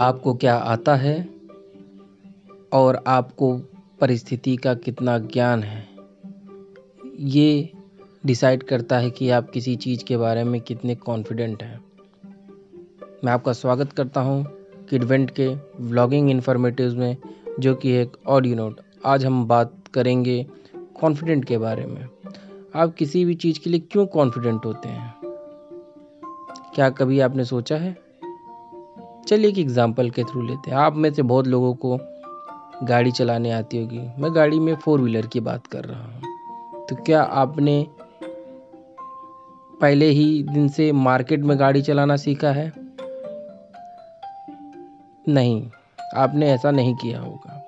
आपको क्या आता है? और आपको परिस्थिति का कितना ज्ञान है? ये डिसाइड करता है कि आप किसी चीज़ के बारे में कितने कॉन्फिडेंट हैं। मैं आपका स्वागत करता हूँ किडवेंट के व्लॉगिंग इन्फॉर्मेटिव में, जो कि एक ऑडियो नोट आज हम बात करेंगे कॉन्फिडेंट के बारे में। आप किसी भी चीज़ के लिए क्यों कॉन्फिडेंट होते हैं? क्या कभी आपने सोचा है? चलिए एक एग्ज़ाम्पल के थ्रू लेते हैं। आप में से बहुत लोगों को गाड़ी चलाने आती होगी। मैं गाड़ी में फोर व्हीलर की बात कर रहा हूँ। तो क्या आपने पहले ही दिन से मार्केट में गाड़ी चलाना सीखा है? नहीं। आपने ऐसा नहीं किया होगा।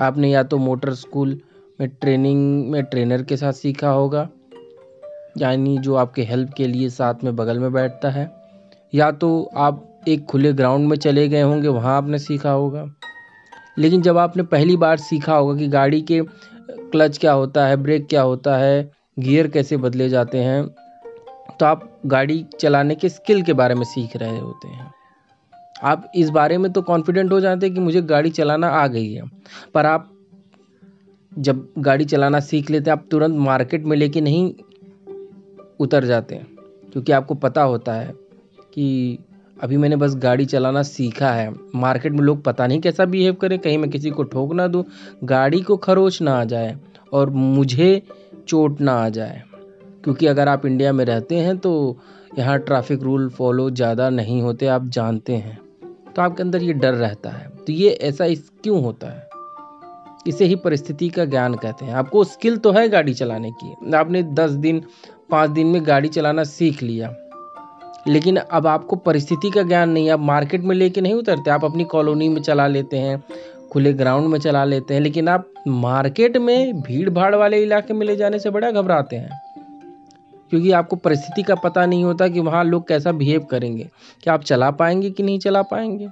आपने या तो मोटर स्कूल में ट्रेनिंग में ट्रेनर के साथ सीखा होगा। यानी जो आपके हेल्प के लिए साथ में बगल में बैठता है। या तो आप एक खुले ग्राउंड में चले गए होंगे, वहाँ आपने सीखा होगा। लेकिन जब आपने पहली बार सीखा होगा कि गाड़ी के क्लच क्या होता है, ब्रेक क्या होता है, गियर कैसे बदले जाते हैं तो आप गाड़ी चलाने के स्किल के बारे में सीख रहे होते हैं। आप इस बारे में तो कॉन्फिडेंट हो जाते हैं कि मुझे गाड़ी चलाना आ गई है। पर आप जब गाड़ी चलाना सीख लेते हैं, आप तुरंत मार्केट में लेके नहीं उतर जाते हैं, क्योंकि आपको पता होता है कि अभी मैंने बस गाड़ी चलाना सीखा है। मार्केट में लोग पता नहीं कैसा बिहेव करें, कहीं मैं किसी को ठोक ना दूँ, गाड़ी को खरोच ना आ जाए और मुझे चोट ना आ जाए। क्योंकि अगर आप इंडिया में रहते हैं तो यहाँ ट्रैफ़िक रूल फॉलो ज़्यादा नहीं होते, आप जानते हैं। तो आपके अंदर ये डर रहता है। तो ये ऐसा इस क्यों होता है? इसे ही परिस्थिति का ज्ञान कहते हैं। आपको स्किल तो है गाड़ी चलाने की। आपने दस दिन, पाँच दिन में गाड़ी चलाना सीख लिया। लेकिन अब आपको परिस्थिति का ज्ञान नहीं है आप मार्केट में लेके नहीं उतरते, आप अपनी कॉलोनी में चला लेते हैं, खुले ग्राउंड में चला लेते हैं, लेकिन आप मार्केट में भीड़ भाड़ वाले इलाके में ले जाने से बड़ा घबराते हैं। क्योंकि आपको परिस्थिति का पता नहीं होता कि वहाँ लोग कैसा बिहेव करेंगे क्या आप चला पाएँगे कि नहीं चला पाएँगे।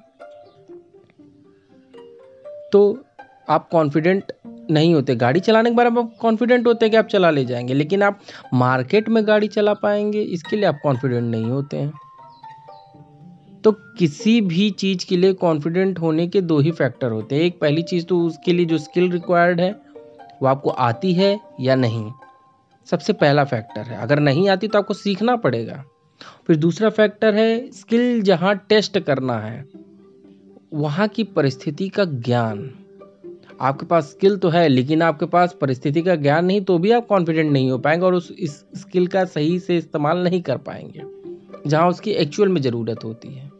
तो आप कॉन्फिडेंट नहीं होते। गाड़ी चलाने के बारे में आप कॉन्फिडेंट होते हैं कि आप चला ले जाएँगे, लेकिन आप मार्केट में गाड़ी चला पाएँगे, इसके लिए आप कॉन्फिडेंट नहीं होते हैं। तो किसी भी चीज़ के लिए कॉन्फिडेंट होने के दो ही फैक्टर होते हैं। एक पहली चीज़ तो उसके लिए जो स्किल रिक्वायर्ड है, वो आपको आती है या नहीं। सबसे पहला फैक्टर है। अगर नहीं आती तो आपको सीखना पड़ेगा। फिर दूसरा फैक्टर है स्किल जहाँ टेस्ट करना है, वहाँ की परिस्थिति का ज्ञान। आपके पास स्किल तो है, लेकिन आपके पास परिस्थिति का ज्ञान नहीं तो भी आप कॉन्फिडेंट नहीं हो पाएँगे और उस, इस स्किल का सही से इस्तेमाल नहीं कर पाएँगे, जहाँ उसकी एक्चुअल में ज़रूरत होती है।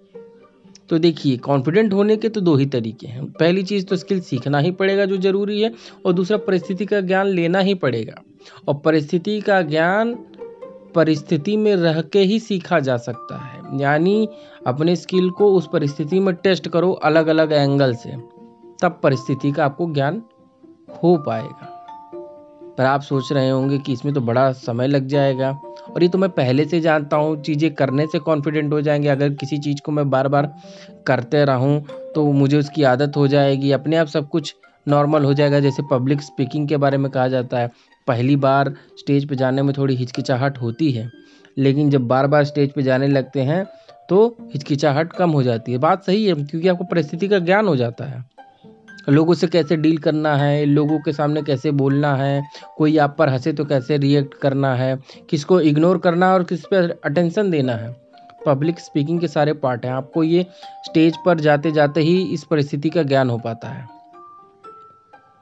तो देखिए कॉन्फिडेंट होने के तो दो ही तरीके हैं। पहली चीज़ तो स्किल सीखना ही पड़ेगा जो ज़रूरी है, और दूसरा परिस्थिति का ज्ञान लेना ही पड़ेगा। और परिस्थिति का ज्ञान परिस्थिति में रह के ही सीखा जा सकता है। यानी अपने स्किल को उस परिस्थिति में टेस्ट करो अलग अलग एंगल से। तब परिस्थिति का आपको ज्ञान हो पाएगा। पर आप सोच रहे होंगे कि इसमें तो बड़ा समय लग जाएगा। और ये तो मैं पहले से जानता हूँ, चीज़ें करने से कॉन्फिडेंट हो जाएँगे। अगर किसी चीज़ को मैं बार बार करते रहूँ तो मुझे उसकी आदत हो जाएगी। अपने आप सब कुछ नॉर्मल हो जाएगा। जैसे पब्लिक स्पीकिंग के बारे में कहा जाता है, पहली बार स्टेज पर जाने में थोड़ी हिचकिचाहट होती है। लेकिन जब बार बार स्टेज पर जाने लगते हैं तो हिचकिचाहट कम हो जाती है। बात सही है, क्योंकि आपको परिस्थिति का ज्ञान हो जाता है। लोगों से कैसे डील करना है, लोगों के सामने कैसे बोलना है, कोई आप पर हंसे तो कैसे रिएक्ट करना है, किसको इग्नोर करना है और किस पर अटेंशन देना है। पब्लिक स्पीकिंग के सारे पार्ट हैं, आपको ये स्टेज पर जाते जाते ही इस परिस्थिति का ज्ञान हो पाता है।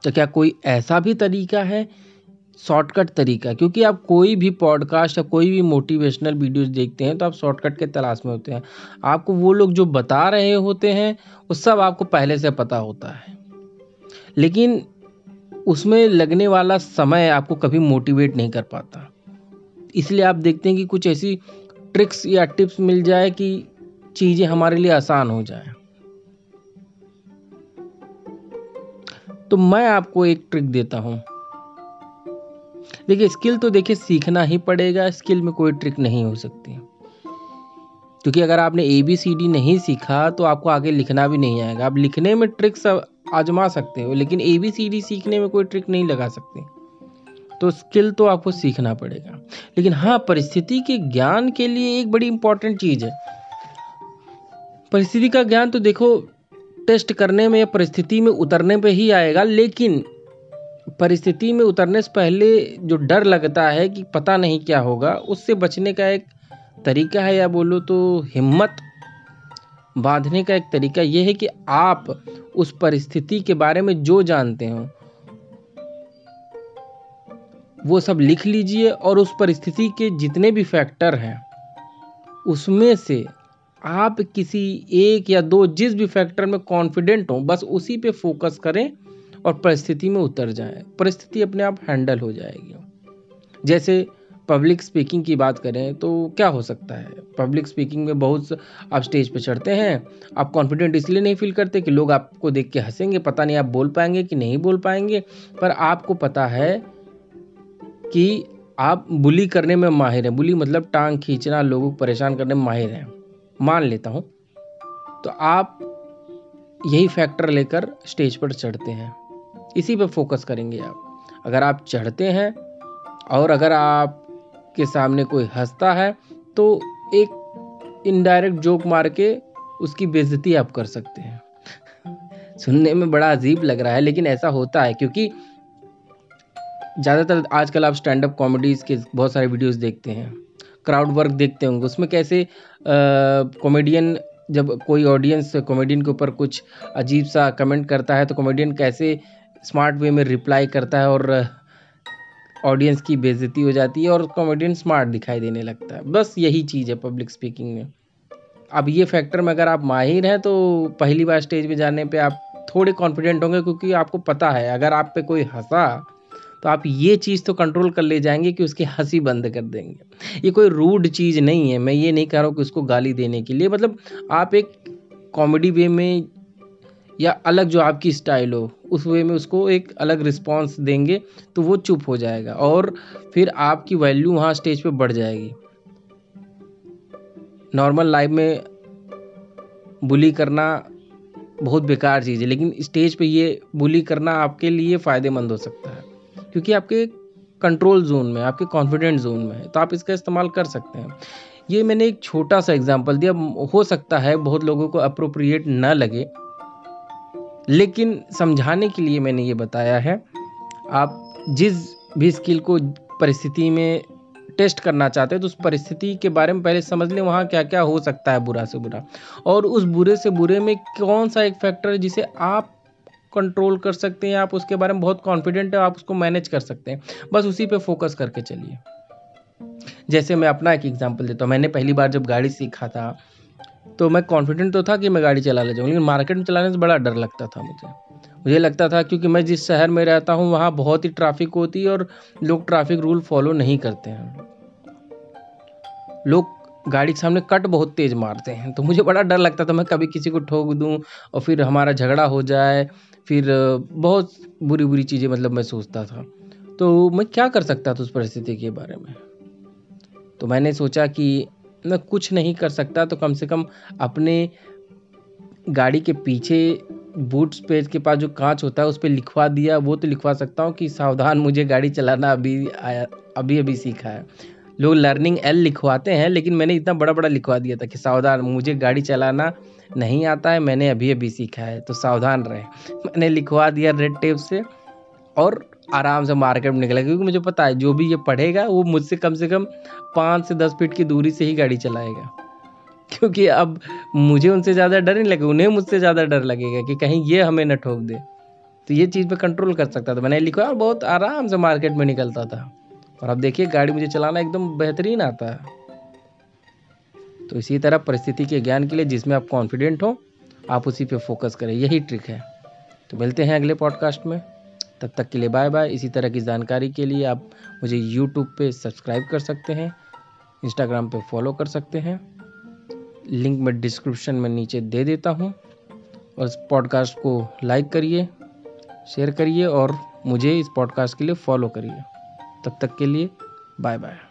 तो क्या कोई ऐसा भी तरीका है? शॉर्टकट तरीका, क्योंकि आप कोई भी पॉडकास्ट या कोई भी मोटिवेशनल वीडियोस देखते हैं तो आप शॉर्टकट के तलाश में होते हैं। आपको वो लोग जो बता रहे होते हैं, वो सब आपको पहले से पता होता है। लेकिन उसमें लगने वाला समय आपको कभी मोटिवेट नहीं कर पाता। इसलिए आप देखते हैं कि कुछ ऐसी ट्रिक्स या टिप्स मिल जाए कि चीज़ें हमारे लिए आसान हो जाए। तो मैं आपको एक ट्रिक देता हूँ। देखिए स्किल तो देखिए सीखना ही पड़ेगा स्किल में कोई ट्रिक नहीं हो सकती। क्योंकि अगर आपने ए बी सी डी नहीं सीखा तो आपको आगे लिखना भी नहीं आएगा। आप लिखने में ट्रिक्स आजमा सकते हो, लेकिन ए बी सी डी सीखने में कोई ट्रिक नहीं लगा सकते। तो स्किल तो आपको सीखना पड़ेगा। लेकिन हाँ परिस्थिति के ज्ञान के लिए एक बड़ी इंपॉर्टेंट चीज़ है। परिस्थिति का ज्ञान तो देखो टेस्ट करने में या परिस्थिति में उतरने पे ही आएगा, लेकिन परिस्थिति में उतरने से पहले जो डर लगता है कि पता नहीं क्या होगा, उससे बचने का एक तरीका है या बोलो तो हिम्मत। बांधने का एक तरीका यह है कि आप उस परिस्थिति के बारे में जो जानते हो, वो सब लिख लीजिए और उस परिस्थिति के जितने भी फैक्टर हैं, उसमें से आप किसी एक या दो जिस भी फैक्टर में कॉन्फिडेंट हो, बस उसी पे फोकस करें और परिस्थिति में उतर जाएँ। परिस्थिति अपने आप हैंडल हो जाएगी। जैसे पब्लिक स्पीकिंग की बात करें तो क्या हो सकता है? पब्लिक स्पीकिंग में बहुत आप स्टेज पे चढ़ते हैं, आप कॉन्फिडेंट इसलिए नहीं फील करते कि लोग आपको देख के हंसेंगे, पता नहीं आप बोल पाएँगे कि नहीं बोल पाएँगे, पर आपको पता है कि आप बुली करने में माहिर हैं। बुली मतलब टांग खींचना, लोगों को परेशान करने में माहिर हैं। मान लेता हूँ तो आप यही फैक्टर लेकर स्टेज पर चढ़ते हैं। इसी पर फोकस करेंगे आप। अगर आप चढ़ते हैं और अगर आपके सामने कोई हंसता है तो एक इनडायरेक्ट जोक मार के उसकी बेइज्जती आप कर सकते हैं। सुनने में बड़ा अजीब लग रहा है, लेकिन ऐसा होता है, क्योंकि ज़्यादातर आजकल आप स्टैंड अप कॉमेडीज़ के बहुत सारे वीडियोस देखते हैं क्राउड वर्क देखते होंगे, उसमें कैसे कॉमेडियन जब कोई ऑडियंस कॉमेडियन के ऊपर कुछ अजीब सा कमेंट करता है तो कॉमेडियन कैसे स्मार्ट वे में रिप्लाई करता है और ऑडियंस की बेजती हो जाती है और कॉमेडियन स्मार्ट दिखाई देने लगता है। बस यही चीज़ है पब्लिक स्पीकिंग में। अब ये फैक्टर में अगर आप माहिर हैं तो पहली बार स्टेज पे जाने पे आप थोड़े कॉन्फिडेंट होंगे, क्योंकि आपको पता है, अगर आप पे कोई हंसा तो आप ये चीज़ तो कंट्रोल कर ले जाएँगे कि उसकी हँसी बंद कर देंगे। ये कोई रूड चीज़ नहीं है, मैं ये नहीं कह रहा हूँ कि उसको गाली देने के लिए। मतलब आप एक कॉमेडी वे में या अलग जो आपकी स्टाइल हो उस वे में उसको एक अलग रिस्पॉन्स देंगे तो वो चुप हो जाएगा और फिर आपकी वैल्यू वहाँ स्टेज पे बढ़ जाएगी। नॉर्मल लाइफ में बुली करना बहुत बेकार चीज़ है, लेकिन स्टेज पे ये बुली करना आपके लिए फ़ायदेमंद हो सकता है, क्योंकि आपके कंट्रोल जोन में, आपके कॉन्फिडेंट जोन में है तो आप इसका इस्तेमाल कर सकते हैं। ये मैंने एक छोटा सा एग्जांपल दिया, हो सकता है बहुत लोगों को अप्रोप्रिएट ना लगे लेकिन समझाने के लिए मैंने ये बताया है, आप जिस भी स्किल को परिस्थिति में टेस्ट करना चाहते हैं तो उस परिस्थिति के बारे में पहले समझ लें वहाँ क्या क्या हो सकता है बुरा से बुरा। और उस बुरे से बुरे में कौन सा एक फैक्टर है जिसे आप कंट्रोल कर सकते हैं, आप उसके बारे में बहुत कॉन्फिडेंट है, आप उसको मैनेज कर सकते हैं। बस उसी पे फोकस करके चलिए। जैसे मैं अपना एक एग्जांपल देता हूँ। मैंने पहली बार जब गाड़ी सीखा था तो मैं कॉन्फिडेंट तो था कि मैं गाड़ी चला ले जाऊँ, लेकिन मार्केट में चलाने से बड़ा डर लगता था मुझे। मुझे लगता था क्योंकि मैं जिस शहर में रहता हूँ, वहाँ बहुत ही ट्रैफ़िक होती है और लोग ट्रैफ़िक रूल फॉलो नहीं करते हैं। लोग गाड़ी के सामने कट बहुत तेज़ मारते हैं तो मुझे बड़ा डर लगता था, मैं कभी किसी को ठोक दूँ और फिर हमारा झगड़ा हो जाए, फिर बहुत बुरी बुरी चीज़ें मतलब मैं सोचता था। तो मैं क्या कर सकता था उस परिस्थिति के बारे में? तो मैंने सोचा कि मैं कुछ नहीं कर सकता तो कम से कम अपने गाड़ी के पीछे बूट स्पेस के पास जो कांच होता है, उस पर लिखवा दिया, वो तो लिखवा सकता हूँ कि सावधान मुझे गाड़ी चलाना अभी आया, अभी अभी सीखा है। लोग लर्निंग एल लिखवाते हैं, लेकिन मैंने इतना बड़ा बड़ा लिखवा दिया था कि सावधान, मुझे गाड़ी चलाना नहीं आता है, मैंने अभी अभी सीखा है तो सावधान रहे। मैंने लिखवा दिया रेड टेप से, और आराम से मार्केट में निकला, क्योंकि मुझे पता है, जो भी ये पढ़ेगा, वो मुझसे कम से कम पाँच से दस फीट की दूरी से ही गाड़ी चलाएगा। क्योंकि अब मुझे उनसे ज़्यादा डर नहीं लगेगा, उन्हें मुझसे ज़्यादा डर लगेगा कि कहीं ये हमें न ठोक दे। तो ये चीज़ पे कंट्रोल कर सकता था। मैंने लिखा और बहुत आराम से मार्केट में निकलता था। और अब देखिए, गाड़ी मुझे चलाना एकदम बेहतरीन आता है। तो इसी तरह परिस्थिति के ज्ञान के लिए जिसमें आप कॉन्फिडेंट हो, आप उसी पे फोकस करें। यही ट्रिक है। तो मिलते हैं अगले पॉडकास्ट में। तब तक के लिए बाय बाय। इसी तरह की जानकारी के लिए आप मुझे यूट्यूब पे सब्सक्राइब कर सकते हैं इंस्टाग्राम पे फॉलो कर सकते हैं। लिंक मैं डिस्क्रिप्शन में नीचे दे देता हूँ। और इस पॉडकास्ट को लाइक करिए शेयर करिए और मुझे इस पॉडकास्ट के लिए फॉलो करिए। तब तक के लिए बाय बाय।